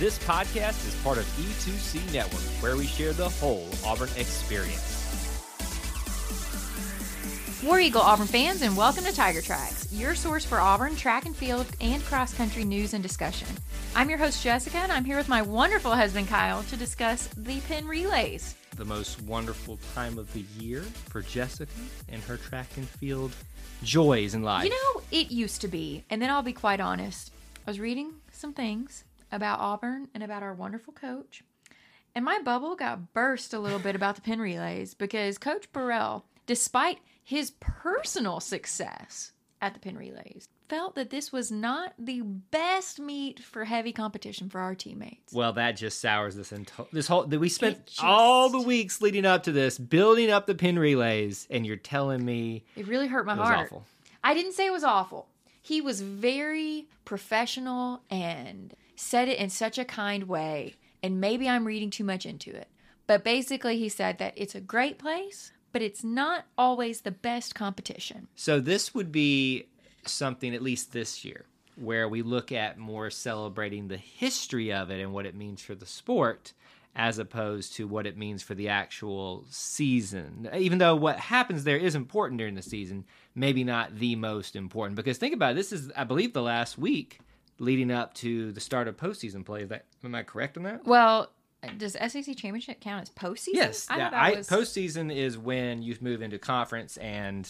This podcast is part of E2C Network, where we share the whole Auburn experience. War Eagle Auburn fans, and welcome to Tiger Tracks, your source for Auburn track and field and cross country news and discussion. I'm your host, Jessica, and I'm here with my wonderful husband, Kyle, to discuss the Penn Relays. The most wonderful time of the year for Jessica and her track and field joys in life. You know, it used to be, and then I'll be quite honest. I was reading some things about Auburn and about our wonderful coach, and my bubble got burst a little bit about the Penn Relays because Coach Burrell, despite his personal success at the Penn Relays, felt that this was not the best meet for heavy competition for our teammates. Well, that just sours this ento- this whole. We spent just- all the weeks leading up to this building up the Penn relays, and you're telling me It really hurt my it was heart. awful. I didn't say it was awful. He was very professional and said it in such a kind way. And maybe I'm reading too much into it. But basically, he said that it's a great place, but it's not always the best competition. So this would be something, at least this year, where we look at more celebrating the history of it and what it means for the sport, as opposed to what it means for the actual season. Even though what happens there is important during the season, maybe not the most important. Because think about it, this is, I believe, the last week leading up to the start of postseason play. Is that am I correct on that? Well, does SEC championship count as postseason? Yes, I yeah. I, was. postseason is when you move into conference and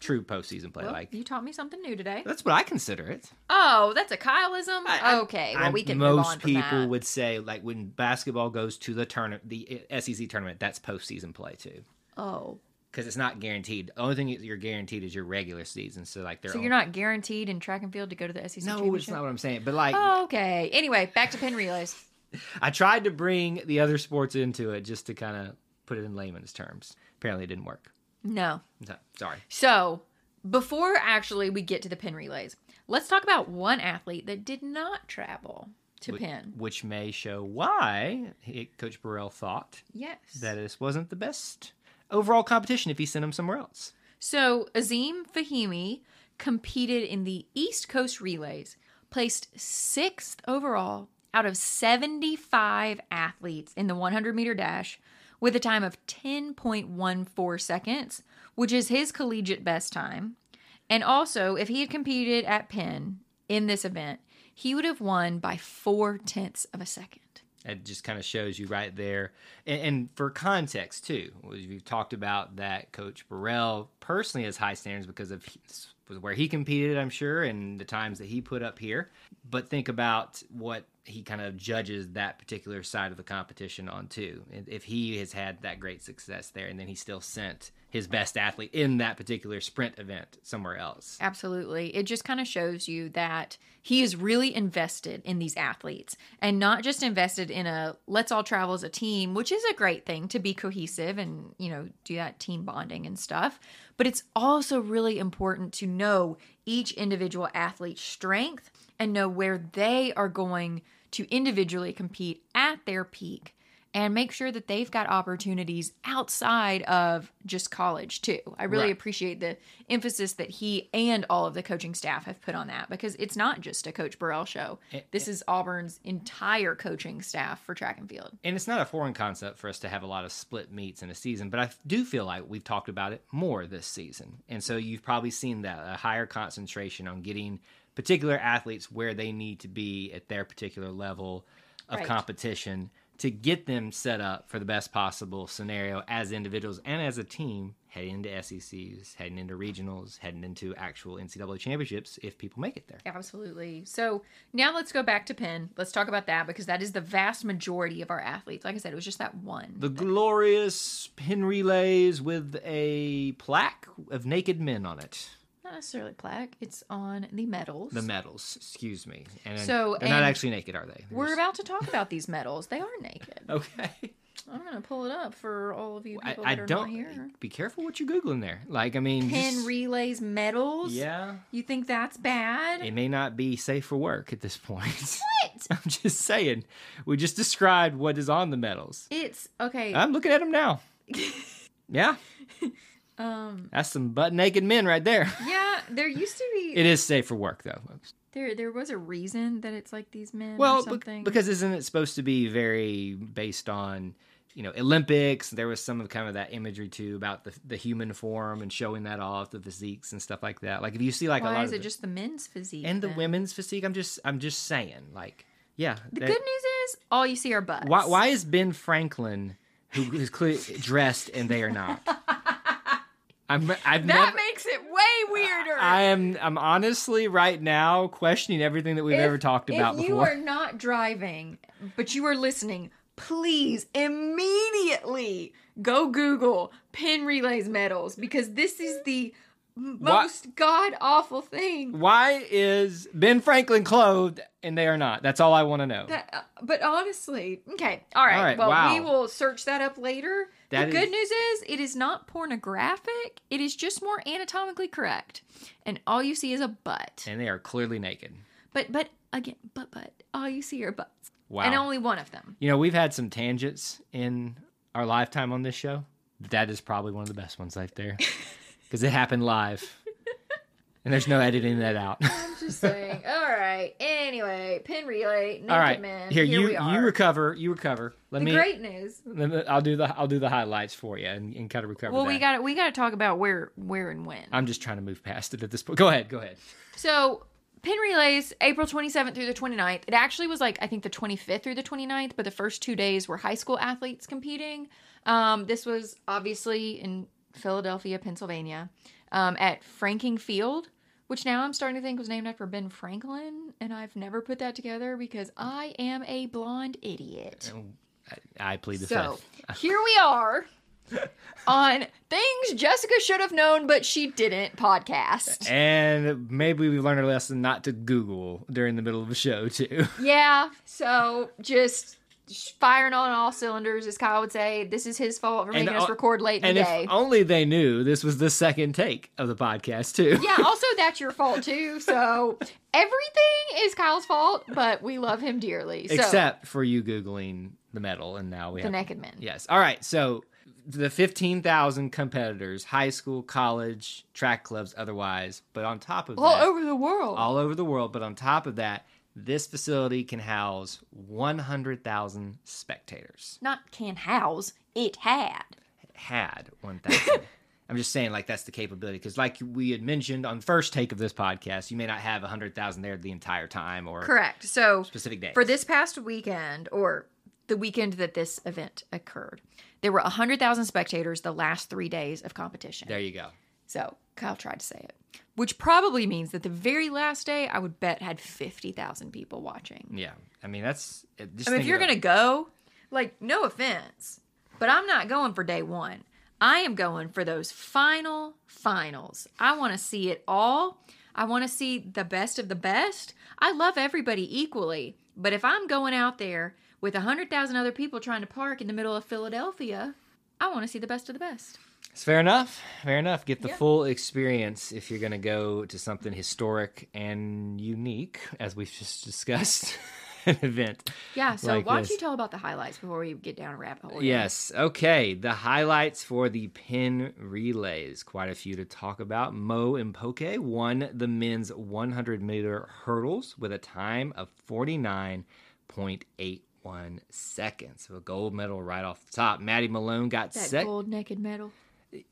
true postseason play. Well, like you taught me something new today. that's what I consider it. Oh, that's a Kyleism. I- okay, well we can most move on people that. would say like when basketball goes to the tournament, the SEC tournament, that's postseason play too, Oh, because it's not guaranteed. The only thing you're guaranteed is your regular season. So like they're so you're not guaranteed in track and field to go to the SEC No, it's not what I'm saying. But like Oh, okay. Anyway, back to Penn relays. I tried to bring the other sports into it just to kind of put it in layman's terms. Apparently, it didn't work. No. So, sorry. So, before actually we get to the Penn relays, let's talk about one athlete that did not travel to Wh- Penn. which may show why Coach Burrell thought Yes. that this wasn't the best overall competition if he sent him somewhere else. So, Azeem Fahmi competed in the East Coast Relays, placed sixth overall out of 75 athletes in the 100 meter dash with a time of 10.14 seconds, which is his collegiate best time. And also, if he had competed at Penn in this event, he would have won by four tenths of a second. It just kind of shows you right there. And, and for context, too, we've talked about that Coach Burrell personally has high standards because of where he competed, I'm sure, and the times that he put up here. But think about what he kind of judges that particular side of the competition on, too. If he has had that great success there, and then he still sent his best athlete in that particular sprint event somewhere else. Absolutely. It just kind of shows you that he is really invested in these athletes and not just invested in a let's all travel as a team, which is a great thing to be cohesive and, you know, do that team bonding and stuff. But it's also really important to know each individual athlete's strength and know where they are going to individually compete at their peak and make sure that they've got opportunities outside of just college too. I really Right. appreciate the emphasis that he and all of the coaching staff have put on that because it's not just a Coach Burrell show. This is Auburn's entire coaching staff for track and field. and it's not a foreign concept for us to have a lot of split meets in a season, but I do feel like we've talked about it more this season. And so you've probably seen that a higher concentration on getting particular athletes where they need to be at their particular level of Right. competition to get them set up for the best possible scenario as individuals and as a team heading into SECs, heading into regionals, heading into actual NCAA championships if people make it there. Absolutely. So now let's go back to Penn. Let's talk about that because that is the vast majority of our athletes. Like I said, it was just that one. The glorious Penn relays with a plaque of naked men on it. Not necessarily plaque. It's on the medals. The medals, excuse me. And So, they're not and actually naked, are they? They're We're just- about to talk about these medals. They are naked. Okay. I'm gonna pull it up for all of you I, people I that are don't. not here. Be careful what you're googling there. Like, I mean, Penn just- relays medals. Yeah. You think that's bad? It may not be safe for work at this point. What? I'm just saying. We just described what is on the medals. It's okay. I'm looking at them now. Yeah, um. that's some butt naked men right there. Yeah, there used to be. It is safe for work though. There, there was a reason that it's like these men. or Well, be- because isn't it supposed to be very based on, you know, Olympics? There was some of kind of that imagery too about the the human form and showing that off, the physiques and stuff like that. Like if you see like a lot is of it the- just the men's physique and the women's physique, I'm just I'm just saying, like, yeah. The that- good news is all you see are butts. why why is Ben Franklin who is clear, dressed and they are not? I'm I've That never. makes it way weirder. I am. I'm honestly right now questioning everything that we've If- ever talked about before. if you before. are not driving, but you are listening, please immediately go Google Penn relays medals because this is the most god awful thing. Why is Ben Franklin clothed and they are not? That's all I want to know. That, uh, but honestly, okay, all right. All right, well, wow. we will search that up later. That the good is- news is it is not pornographic. It is just more anatomically correct, and all you see is a butt. and they are clearly naked. But but again, but but all you see are butts, Wow. and only one of them. you know, we've had some tangents in our lifetime on this show. That is probably one of the best ones right there because it happened live, and there's no editing that out. Just saying. all right. Anyway, Penn relay, naked all right, men. here, you we are. you recover. You recover. Let the me. great news. me- I'll do the I'll do the highlights for you and, and kind of recover. Well, we that. got we got to talk about where where and when. I'm just trying to move past it at this point. Go ahead. Go ahead. So, Penn relays, April 27th through the 29th. It actually was like, I think the 25th through the 29th, but the first two days were high school athletes competing. Um, this was obviously in Philadelphia, Pennsylvania, um, at Franklin Field, which now I'm starting to think was named after Ben Franklin. And I've never put that together because I am a blonde idiot. Oh, I, I plead the So, fifth. here we are. on things Jessica should have known, but she didn't podcast. And maybe we learned a lesson not to Google during the middle of a show too. Yeah, so just firing on all cylinders, as Kyle would say. This is his fault for And making us record late in And the if day. only they knew this was the second take of the podcast too. yeah, also that's your fault too. So everything is Kyle's fault, but we love him dearly. So Except for you googling the medal, and now we the have naked men. Yes. All right. So the fifteen thousand competitors, high school, college, track clubs, otherwise. But on top of All that, over the world. all over the world. But on top of that, this facility can house one hundred thousand spectators. Not can house, it had. Had one thousand. I'm just saying, like that's the capability because, like we had mentioned on the first take of this podcast, you may not have hundred thousand there the entire time or Correct. So specific day for this past weekend or the weekend that this event occurred, there were 100,000 spectators the last three days of competition. there you go. So Kyle tried to say it, which probably means that the very last day, I would bet had 50,000 people watching. Yeah. I mean, that's. Just I mean, if you're going to go, like, no offense, but I'm not going for day one. I am going for those final finals. I want to see it all. I want to see the best of the best. I love everybody equally, but if I'm going out there with 100,000 other people trying to park in the middle of Philadelphia, I want to see the best of the best. It's fair enough. Fair enough. Get the Yeah. full experience if you're going to go to something historic and unique, as we've just discussed, an event. Yeah, so like why don't this. you tell about the highlights before we get down a rabbit hole? Yes. Okay. The highlights for the Penn relays. Quite a few to talk about. Mo and Poke won the men's 100 meter hurdles with a time of 49.81 seconds. So a gold medal right off the top. Maddie Malone got That second. gold naked medal.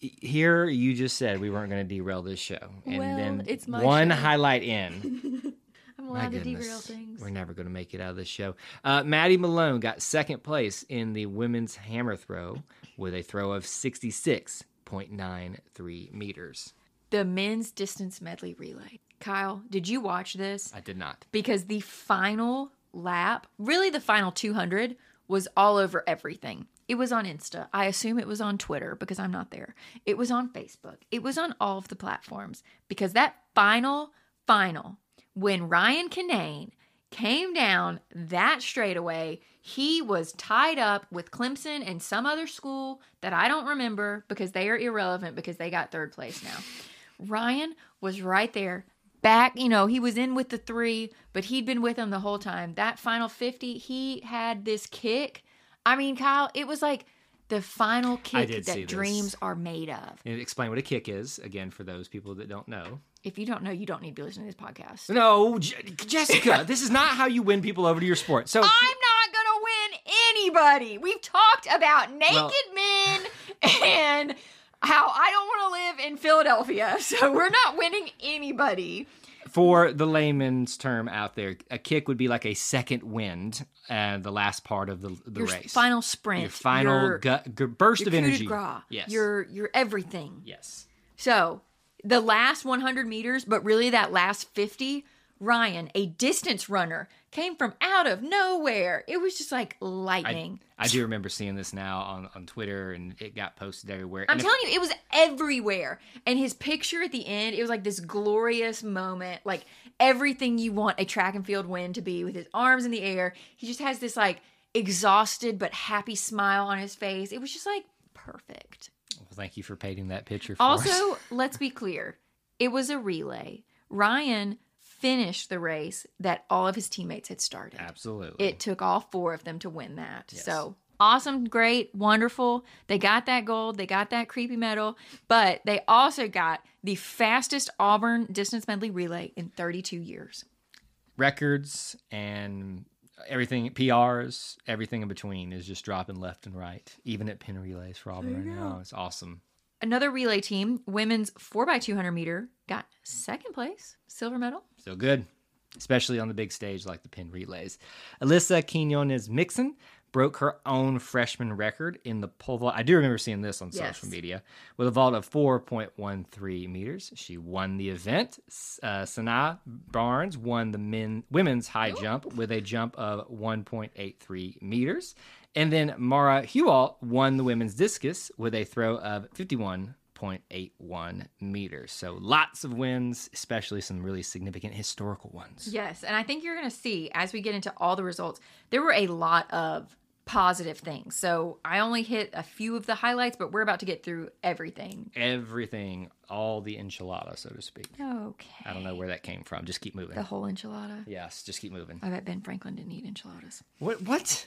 here you just said we weren't going to derail this show and Well, then it's my one show. highlight in I'm allowed to derail things. we're never going to make it out of this show uh, maddie malone got second place in the women's hammer throw with a throw of 66.93 meters The men's distance medley relay. Kyle, did you watch this? i did not Because the final lap, really the final 200, was all over everything. It was on Insta. I assume it was on Twitter because I'm not there. It was on Facebook. It was on all of the platforms because that final, final, when Ryan Kinane came down that straightaway, he was tied up with Clemson and some other school that I don't remember because they are irrelevant because they got third place now. Ryan was right there. Back, you know, he was in with the three, but he'd been with them the whole time. That final 50, he had this kick. I mean, Kyle, it was like the final kick that dreams are made of. and explain what a kick is again for those people that don't know If you don't know, you don't need to be listening to this podcast. No, J- Jessica, this is not how you win people over to your sport. So I'm not gonna win anybody. We've talked about naked Well- men and how I don't want to live in Philadelphia, so we're not winning anybody. for the layman's term out there, a kick would be like a second wind, and the last part of the the Your race. final sprint, your final your, gu- gu- burst your of energy. grace, Yes. your your everything. yes. So the last 100 meters, but really that last 50, Ryan, a distance runner, came from out of nowhere. It was just like lightning. I do remember seeing this now on, on Twitter, and it got posted everywhere. I'm And if- telling you, it was everywhere. And his picture at the end, it was like this glorious moment, like everything you want a track and field win to be with his arms in the air. He just has this like exhausted but happy smile on his face. It was just like perfect. Thank you for painting that picture. For us. Also, let's be clear it was a relay. Ryan finished the race that all of his teammates had started. absolutely. It took all four of them to win that. So awesome, great, wonderful. They got that gold, they got that creepy medal, but they also got the fastest Auburn distance medley relay in 32 years. records and everything PRs, everything in between is just dropping left and right, even at Penn relays for Auburn right now. It's awesome. Another relay team, women's 4x200 meter, got second place, silver medal. So good, especially on the big stage like the Penn relays. Alyssa Quinones Mixon broke her own freshman record in the pole vault. I do remember seeing this on Yes. social media with a vault of 4.13 meters. She won the event. Uh, Sanaa Barnes won the men women's high jump with a jump of 1.83 meters. And then Mara Hewalt won the women's discus with a throw of 51.81 meters. So lots of wins, especially some really significant historical ones. Yes, and I think you're going to see as we get into all the results, there were a lot of positive things. So I only hit a few of the highlights, but we're about to get through everything. Everything, all the enchilada, so to speak. Okay. I don't know where that came from. Just keep moving. The whole enchilada. Yes, just keep moving. I bet Ben Franklin didn't eat enchiladas. What? What?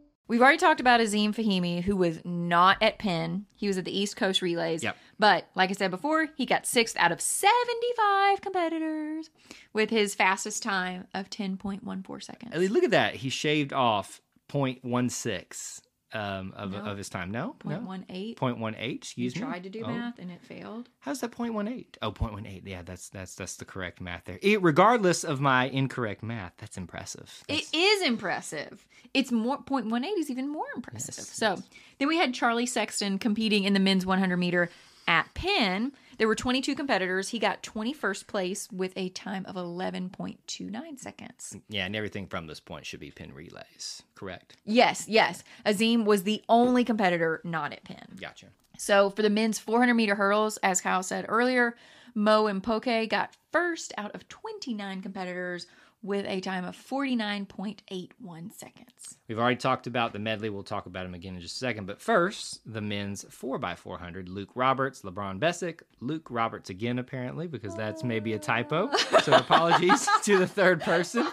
We've already talked about Azeem Fahmi, who was not at Penn. He was at the East Coast Relays. Yep. But like I said before, he got sixth out of 75 competitors with his fastest time of 10.14 seconds. I mean, look at that. He shaved off 0.16 um, of, of his time. No? no? 0.18. 0.18, You excuse me. tried to do Oh. math and it failed. How's that 0.18? Oh, 0.18. Yeah, that's that's that's the correct math there. It- regardless of my incorrect math, that's impressive. It is impressive. It's more 0.18 is even more impressive. so then we had Charlie Sexton competing in the men's 100 meter at Penn. There were 22 competitors. He got 21st place with a time of 11.29 seconds. Yeah, and everything from this point should be Penn relays. Correct. Yes, yes. Azeem was the only competitor not at Penn. Gotcha. So for the men's 400 meter hurdles, as Kyle said earlier, Mo and Poke got first out of 29 competitors with a time of 49.81 seconds. We've already talked about the medley. We'll talk about him again in just a second. But first, the men's 4x400. Luke Roberts, LeBron Bessick. Luke Roberts again, apparently, because that's maybe a typo. So apologies to the third person.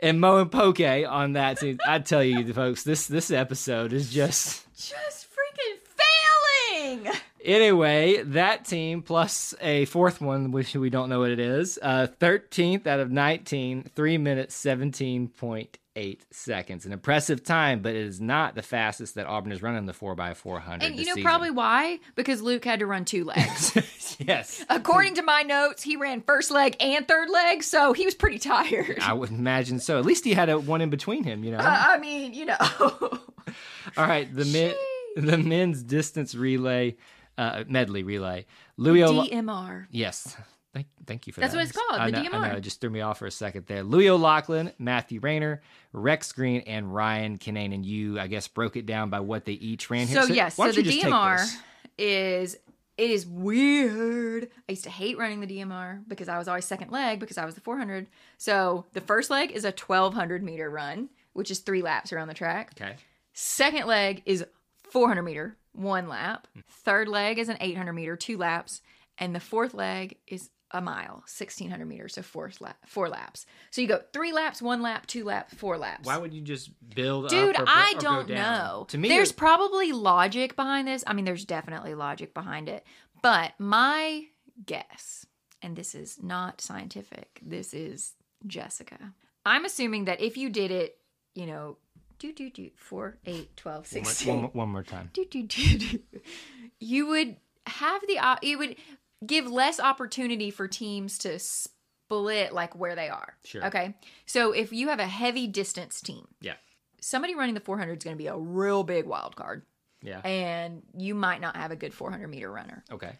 And Mo and Poke on that team. I tell you, folks, this this episode is just Just freaking failing! Anyway, that team plus a fourth one, which we don't know what it is, uh, 13th out of 19, 3 minutes 17.8 seconds. An impressive time, but it is not the fastest that Auburn has run in the 4x400. And you know season. probably why? Because Luke had to run two legs. yes. According to my notes, he ran first leg and third leg, so he was pretty tired. I would imagine so. At least he had a one in between him, you know. I mean, you know. All right, the men, the men's distance relay, uh, medley relay. Louis DMR. Yes. Thank, thank you for That's that. That's what it's called, I the know, I know, DMR. it just threw me off for a second there. Louis O'Loughlin, Matthew Rayner, Rex Green, and Ryan Kinane. And you, I guess, broke it down by what they each ran here. So, yes, so the you just take DMR is It is weird. I used to hate running the DMR because I was always second leg because I was the 400. So the first leg is a 1200 meter run, which is three laps around the track. Okay. Second leg is 400 meter, one lap. Hmm. Third leg is an 800 meter, two laps. And the fourth leg is a mile, 1600 meters, so four, lap, four laps. So you go three laps, one lap, two laps, four laps. Why would you just build Dude, or, I or don't know. To me, there's it- probably logic behind this. I mean, there's definitely logic behind it. But my guess, and this is not scientific, this is Jessica. I'm assuming that if you did it, you know, do, do, do, 4, 8, 12, one, more- 16, one more- one more time. do, do, do, do, you would have the, op- you would give less opportunity for teams to split like where they are. Sure. Okay. So if you have a heavy distance team, Yeah. somebody running the 400 is going to be a real big wild card Yeah. and you might not have a good 400 meter runner Okay.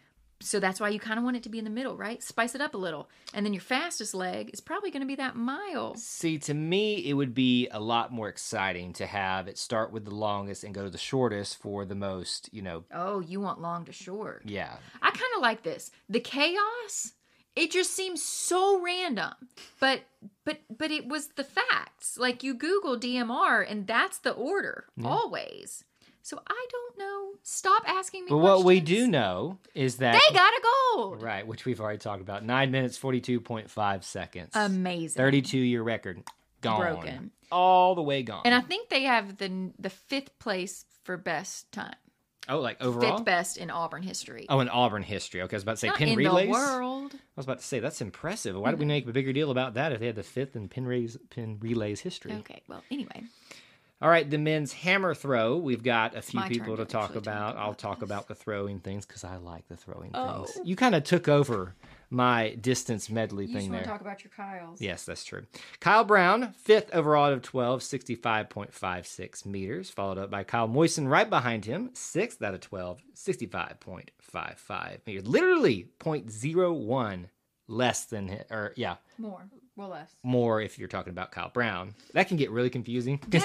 So that's why you kind of want it to be in the middle right? Spice it up a little. And then your fastest leg is probably going to be that mile. See, to me, it would be a lot more exciting to have it start with the longest and go to the shortest for the most, you know, oh you want long to short. Yeah. i kind of like this. The chaos it just seems so random. But but but it was the facts. Like you google dmr and that's the order always so i don't know stop asking me But what we do know is that. they got a gold Right, which we've already talked about. Nine minutes, 42.5 seconds. amazing 32 year record. Gone. Broken. All the way gone. And I think they have the the fifth place for best time, oh, like overall? fifth best in Auburn history. Oh, in Auburn history. Okay, I was about to say Not Penn in relays. the world. I was about to say that's impressive. Why did we make a bigger deal about that if they had the fifth in Penn Penn relays history? Okay, well, anyway, All right, the men's hammer throw. We've got a few people to to talk about. I'll talk about the throwing things because I like the throwing Oh. things. You kind of took over my distance medley you thing just want there. to talk about your Kyles. Yes, that's true. Kyle Brown, fifth overall out of 12, 65.56 meters, followed up by Kyle Moisten right behind him, sixth out of 12, 65.55 meters. Literally 0.01 less than, hi- or yeah, More, or less. more if you're talking about Kyle Brown. That can get really confusing. Dude,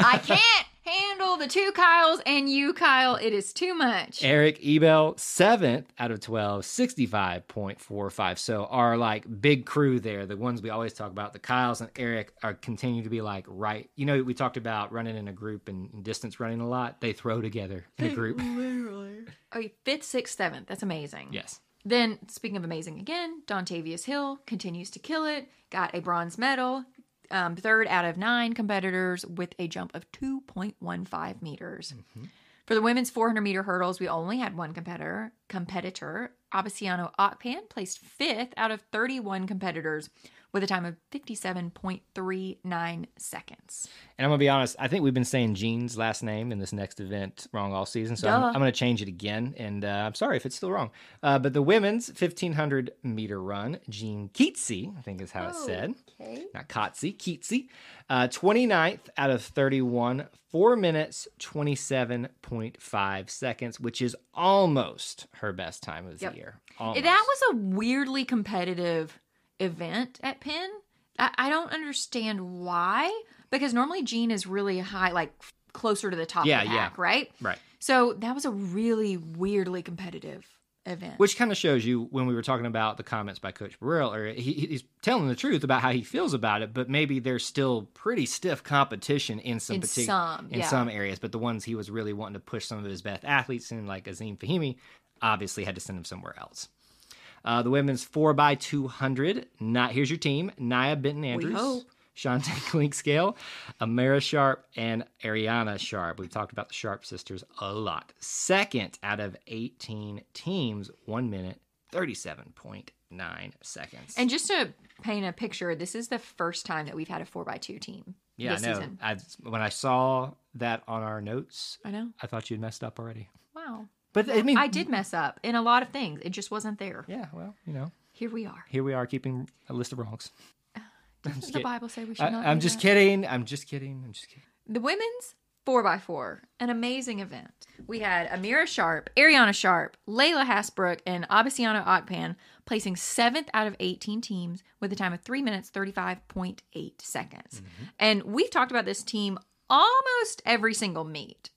I can't handle the two Kyles and you, Kyle. It is too much. Eric Ebel, seventh out of 12, 65.45. So our like big crew there, the ones we always talk about, the Kyles and Eric are continue to be like right. You know, we talked about running in a group and, and distance running a lot. They throw together in a group. Literally. Oh, fifth, sixth, seventh. That's amazing. yes. Then, speaking of amazing again, Dontavius Hill continues to kill it. Got a bronze medal. Um, third out of nine competitors with a jump of 2.15 meters. For the women's 400 meter hurdles, we only had one competitor. Competitor Abasiano Okpan placed fifth out of 31 competitors with a time of 57.39 seconds. And I'm gonna be honest. I think we've been saying Jean's last name in this next event wrong all season, so I'm, I'm gonna change it again. And uh, I'm sorry if it's still wrong. Uh, but the women's 1500 meter run, Jean Keatsy, I think is how it's said. Okay. not Kotze, Keatsy. Uh, 29th out of 31, 4 minutes, 27.5 seconds, which is almost her best time of the Yep. year. Almost. That was a weirdly competitive event at Penn. I, I don't understand why, because normally Gene is really high, like closer to the top Yeah, of the yeah. pack, right? right. So that was a really weirdly competitive event. Which kind of shows you when we were talking about the comments by Coach Burrell, or he, he's telling the truth about how he feels about it, but maybe there's still pretty stiff competition in some In partic- some, in yeah. some areas. But the ones he was really wanting to push some of his best athletes in, like Azeem Fahmi, obviously had to send him somewhere else. Uh, the women's 4x200. Not, here's your team Naya Benton Andrews, hope. Shantae Clinkscale, Amara Sharp, and Ariana Sharp. We've talked about the Sharp sisters a lot. Second out of 18 teams, 1 minute, 37.9 seconds. and just to paint a picture, this is the first time that we've had a four by two team. yeah, this I know. season. I, when I saw that on our notes, I know. I thought you'd messed up already. Wow. But I mean, I did mess up in a lot of things. It just wasn't there. Yeah, well, you know, Here we are. here we are keeping a list of wrongs. Uh, Doesn't the kidding. Bible say we should I, not? I'm just that? kidding. I'm just kidding. I'm just kidding. The women's 4x4, an amazing event. We had Amira Sharp, Ariana Sharp, Layla Hasbrook, and Abasiano Okpan placing seventh out of 18 teams with a time of 3 minutes 35.8 seconds. Mm-hmm. And we've talked about this team almost every single meet,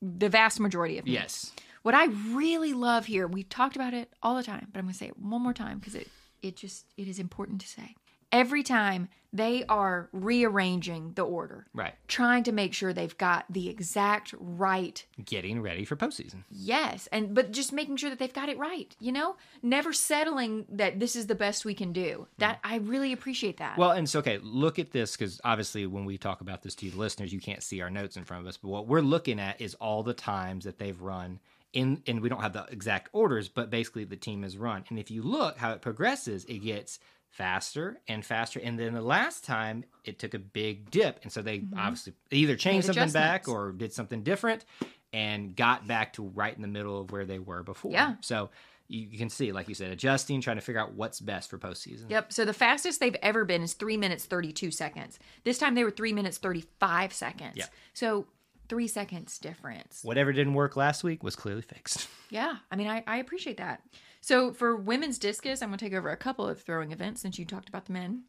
the vast majority of meets. Yes. What I really love here, we've talked about it all the time, but I'm going to say it one more time because it it just it is important to say. Every time they are rearranging the order, Right. trying to make sure they've got the exact right Getting ready for postseason. yes, and but just making sure that they've got it right, you know? Never settling that this is the best we can do. That I really appreciate that. Well, and so okay, look at this because obviously when we talk about this to you, the listeners, you can't see our notes in front of us. But what we're looking at is all the times that they've run in, and we don't have the exact orders, but basically the team has run. And if you look how it progresses, it gets faster and faster. And then the last time it took a big dip, and so they mm-hmm. obviously either changed Made something back or did something different, and got back to right in the middle of where they were before. Yeah. So. You you can see, like you said, adjusting, trying to figure out what's best for postseason. Yep. So the fastest they've ever been is three minutes thirty-two seconds. This time they were three minutes thirty-five seconds. Yeah. So three seconds difference. Whatever didn't work last week was clearly fixed. Yeah. I mean, I, I appreciate that. So for women's discus, I'm going to take over a couple of throwing events since you talked about the men.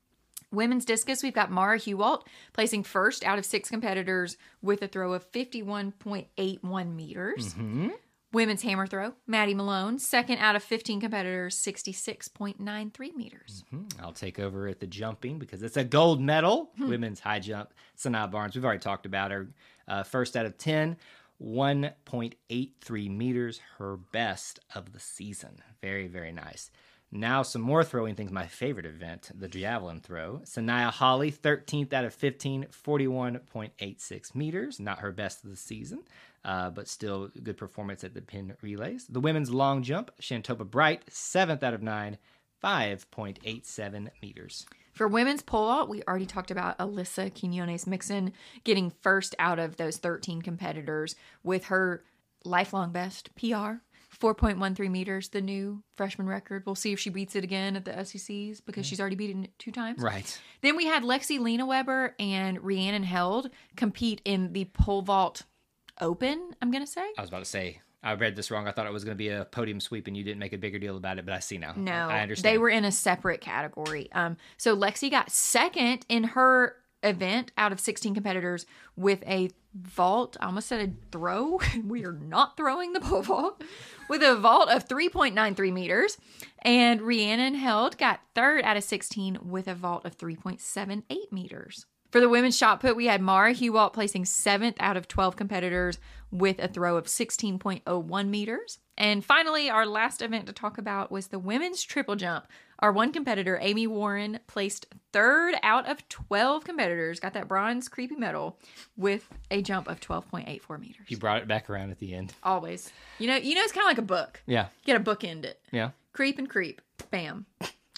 Women's discus, we've got Mara Hewalt placing first out of six competitors with a throw of 51.81 meters. Mm-hmm. Women's hammer throw, Maddie Malone, second out of 15 competitors, 66.93 meters. I'll take over at the jumping because it's a gold medal. Women's high jump. Sanaa Barnes, we've already talked about her. Uh, first out of 10, 1.83 meters, her best of the season. Very, very nice. Now, some more throwing things. My favorite event, the javelin throw. Sanaya Holly, 13th out of 15, 41.86 meters. Not her best of the season, uh, but still good performance at the Penn relays. The women's long jump, Shantopa Bright, 7th out of 9, 5.87 meters. For women's pole vault, we already talked about Alyssa Quinones Mixon getting first out of those 13 competitors with her lifelong best PR, 4.13 meters, the new freshman record. We'll see if she beats it again at the SECs because she's already beaten it two times. Right. Then we had Lexi Lena Weber and Rhiannon Held compete in the pole vault open, I'm going to say. I was about to say, I read this wrong. I thought it was going to be a podium sweep and you didn't make a bigger deal about it, but I see now. No, I understand. They were in a separate category. Um, so Lexi got second in her event out of 16 competitors with a vault. I almost said a throw. we are not throwing the pole vault with a vault of 3.93 meters. And Rhiannon Held got third out of 16 with a vault of 3.78 meters. For the women's shot put, we had Mara Hewalt placing seventh out of 12 competitors with a throw of 16.01 meters. And finally, our last event to talk about was the women's triple jump. Our one competitor, Amy Warren, placed third out of 12 competitors, got that bronze creepy medal with a jump of 12.84 meters. You brought it back around at the end. Always. You know, you know, it's kind of like a book. Yeah. You got to bookend it. Yeah. Creep and creep. Bam.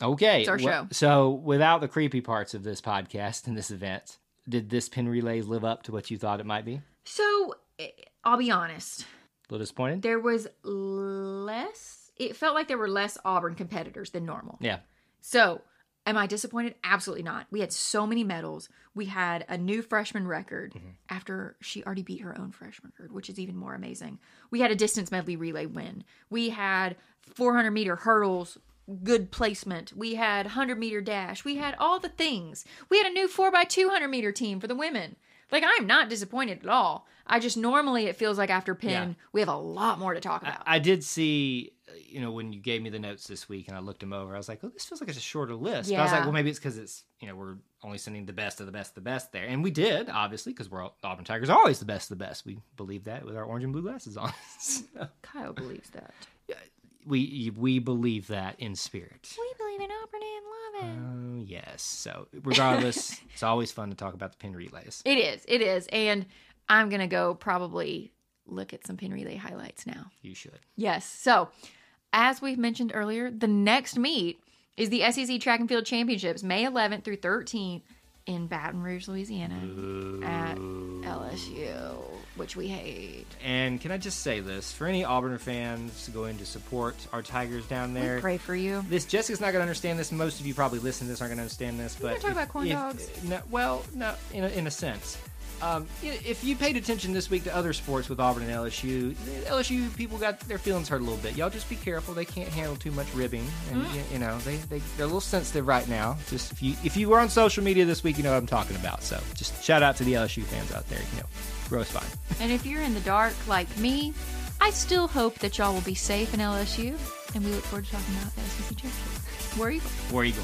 Okay. It's our well- show. So, without the creepy parts of this podcast and this event, did this Penn relay live up to what you thought it might be? So, eh, I'll be honest. A little disappointed? There was less, it felt like there were less Auburn competitors than normal. yeah. So, am I disappointed? Absolutely not. We had so many medals. We had a new freshman record Mm-hmm. after she already beat her own freshman record, which is even more amazing. We had a distance medley relay win. We had 400 meter hurdles, good placement. We had 100 meter dash. We had all the things. We had a new 4x200 meter team for the women. Like, I'm not disappointed at all. I just normally it feels like after Penn, Yeah. we have a lot more to talk about. I did see, you know, when you gave me the notes this week and I looked them over, I was like, oh, this feels like it's a shorter list. But I was like, well, maybe it's because it's, you know, we're only sending the best of the best of the best there. And we did, obviously, because we're all, Auburn Tigers are always the best of the best. We believe that with our orange and blue glasses on. So, Kyle believes that. We, we believe that in spirit. We believe in Auburn and love it. Oh, yes. So, regardless, it's always fun to talk about the Penn relays. It is. It is. And I'm going to go probably look at some Penn relay highlights now. You should. Yes. So, as we've mentioned earlier, the next meet is the SEC Track and Field Championships, May 11th through 13th in Baton Rouge, Louisiana at LSU, which we hate. And can I just say this for any Auburn fans going to support our Tigers down there? Pray for you. This Jessica's not going to understand this. Most of you probably listen to this aren't going to understand this. But talk if- about corn if- dogs. No, well, no, in a, in a sense. Um, if you paid attention this week to other sports with Auburn and LSU, LSU people got their feelings hurt a little bit. Y'all just be careful; they can't handle too much ribbing, and Mm. you, you know they, they they're a little sensitive right now. Just if you if you were on social media this week, you know what I'm talking about. So just shout out to the LSU fans out there. You know, grow spine. And if you're in the dark like me, I still hope that y'all will be safe in LSU, and we look forward to talking about SEC championship. War Eagle. War Eagle.